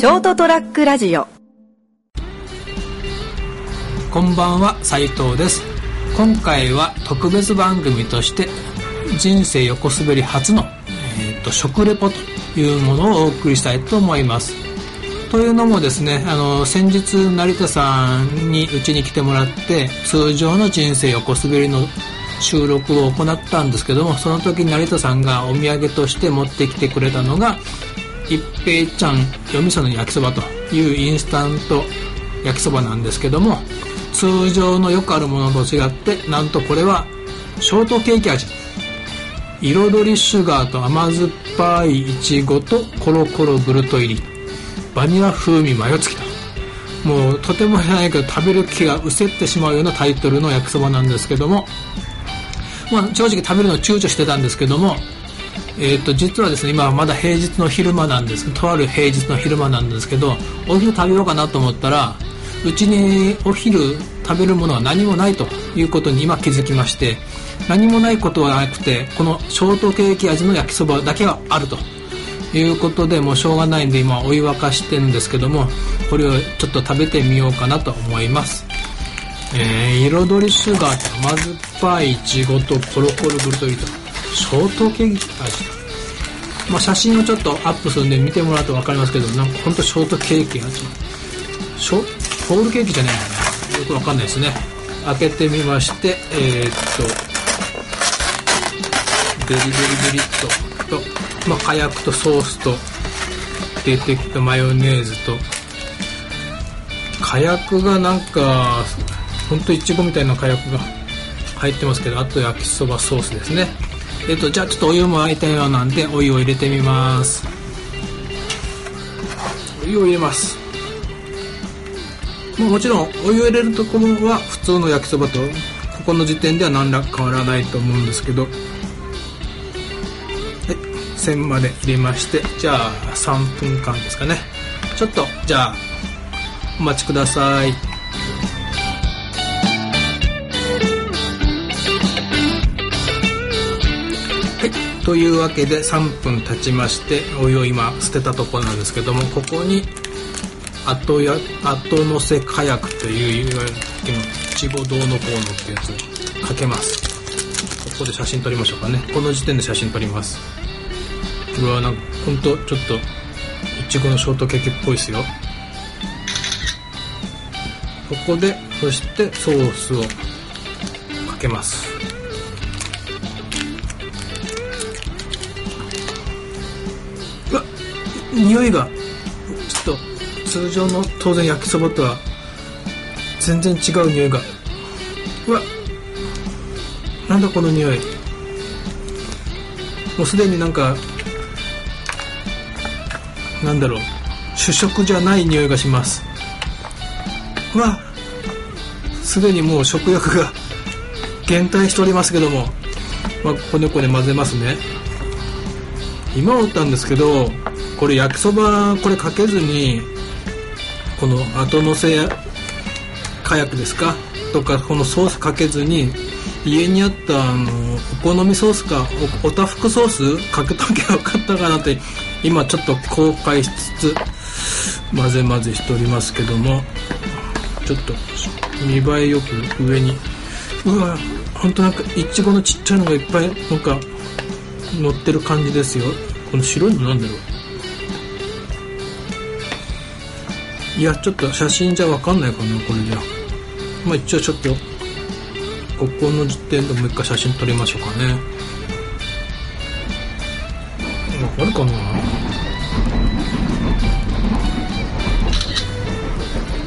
ショートトラックラジオ。こんばんは斉藤です。今回は特別番組として人生横滑り初の、えーと、食レポというものをお送りしたいと思います。というのもですねあの先日成田さんにうちに来てもらって通常の人生横滑りの収録を行ったんですけどもその時成田さんがお土産として持ってきてくれたのが一平ちゃん夜味噌の焼きそばというインスタント焼きそばなんですけども通常のよくあるものと違ってなんとこれはショートケーキ味。彩りシュガーと甘酸っぱいいちごとコロコログルト入り。バニラ風味マヨ付きともうとてもじゃないけど食べる気が失せってしまうようなタイトルの焼きそばなんですけども。まあ、正直食べるの躊躇してたんですけども、えー、と実はですね今まだ平日の昼間なんですとある平日の昼間なんですけどお昼食べようかなと思ったらうちにお昼食べるものは何もないということに今気づきまして何もないことはなくてこのショートケーキ味の焼きそばだけはあるということでもうしょうがないんで今お湯沸かしてるんですけどもこれをちょっと食べてみようかなと思います。えー、彩りシュガーと甘酸っぱいいちごとコロコロブルトリート。ショートケーキ味まあ写真をちょっとアップするんで見てもらうと分かりますけどなんかほんとショートケーキ味ショホールケーキじゃないのよく分かんないですね。開けてみましてえー、っとベリベリベリっとと、まあ、火薬とソースと出てきたマヨネーズと火薬がなんかほんといちごみたいな火薬が入ってますけどあと焼きそばソースですね。えっとじゃあちょっとお湯も沸いたようなんでお湯を入れてみます。お湯を入れます。ももちろんお湯を入れるところは普通の焼きそばとここの時点では何ら変わらないと思うんですけど。はい線まで入れましてじゃあ3分間ですかね。ちょっとじゃあお待ちください。というわけで3分経ちましてお湯を今捨てたところなんですけどもここに後や後乗せ火薬といういわゆるいちごどうのこうのってやつをかけます。ここで写真撮りましょうかね。この時点で写真撮ります。うわなんかほんとちょっといちごのショートケーキっぽいですよ。ここでそしてソースをかけます。うわ匂いがちょっと通常の当然焼きそばとは全然違う匂いが。うわなんだこの匂い。もうすでになんかなんだろう。主食じゃない匂いがします。うわすでにもう食欲が減退しておりますけどもまあこねこね混ぜますね。今思ったんですけどこれ焼きそばこれかけずにこの後乗せ火薬ですか？とかこのソースかけずに家にあったあのお好みソースかおおたふくソースかけとけばよかったかなって今ちょっと後悔しつつ混ぜ混ぜしておりますけどもちょっと見栄えよく上に。うわほんとなんかいちごのちっちゃいのがいっぱいなんか乗ってる感じですよ。この白いのなんだろう？いやちょっと写真じゃ分かんないかなこれじゃ。まあ一応ちょっとここの時点でもう一回写真撮りましょうかね。分かるかな？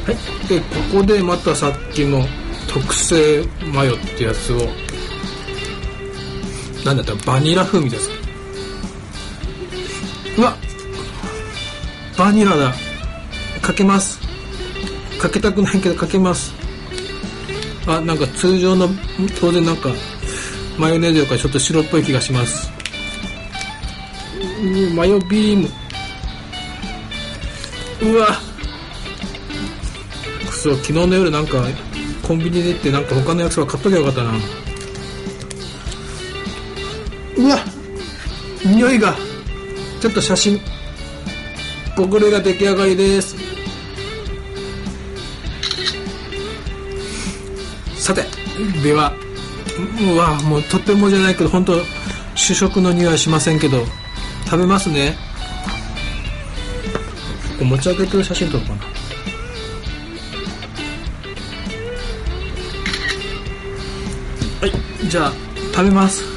はい。でここでまたさっきの特製マヨってやつをなんだった？らバニラ風味です。うわ。バニラだ。かけます。かけたくないけどかけます。あなんか通常の当然なんかマヨネーズよりかちょっと白っぽい気がします。マヨビーム。うわ。くそ昨日の夜なんかコンビニで行ってなんか他の焼きそば買っときゃよかったな。うわ匂いが。ちょっと写真。これが出来上がりです。さてではうわもうとってもじゃないけど本当主食の匂いはしませんけど食べますね。持ち上げてる写真撮るかな。はいじゃあ食べます。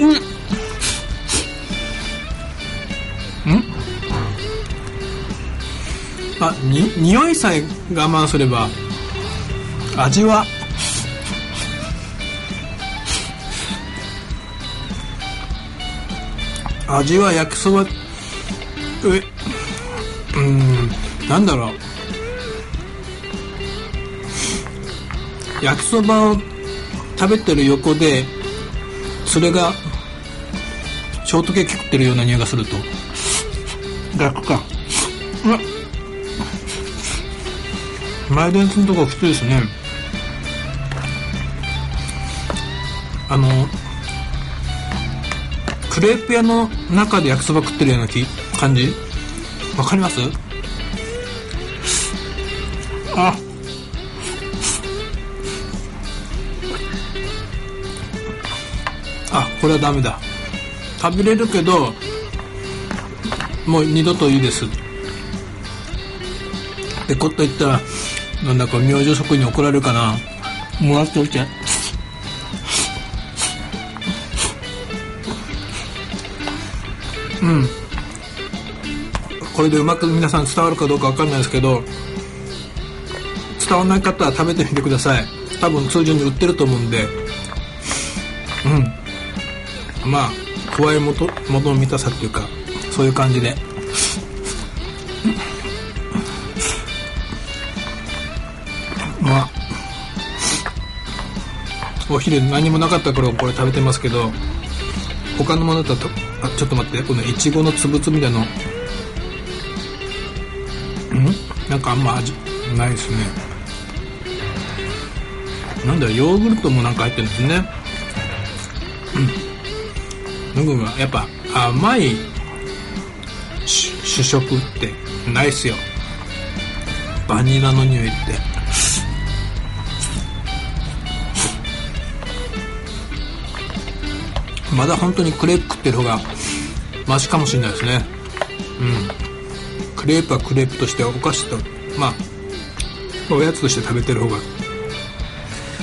うん。うんあに匂いさえ我慢すれば味は？味は焼きそばえうんなんだろう。焼きそばを食べてる横でそれがショートケーキ食ってるような匂いがすると。逆か。うわ。前電のとこ普通ですね。あのクレープ屋の中で焼きそば食ってるような気感じ？わかります？ああこれはダメだ。食べれるけどもう二度といいです。ってこと言ったらなんだか明星職に怒られるかな。もらっておいて。うん。これでうまく皆さん伝わるかどうか分かんないですけど伝わらない方は食べてみてください。多分通常に売ってると思うんで。うん。まあ加え元元の見たさっていうかそういう感じで。まあお昼何もなかった頃これ食べてますけど他のものだとあちょっと待ってこのいちごのつぶつみたいの。ん？なんかあんま味ないですね。なんだろヨーグルトもなんか入ってるんですね。うん僕はやっぱ甘い主食ってないっすよ。バニラの匂いって。まだ本当にクレープ食ってる方がマシかもしれないですね。うん。クレープはクレープとしてお菓子とまあおやつとして食べてる方が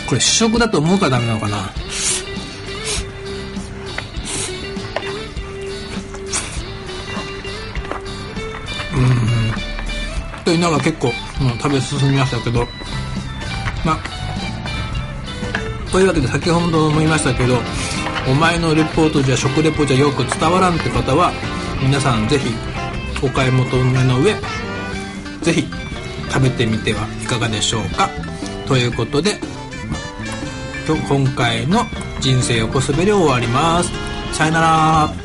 これ主食だと思うからダメなのかな。というのが結構、うん、食べ進みましたけど。まあというわけで先ほども言いましたけどお前のレポートじゃ食レポじゃよく伝わらんって方は皆さんぜひお買い求めの上ぜひ食べてみてはいかがでしょうか。ということで今回の人生横滑りを終わります。さよなら「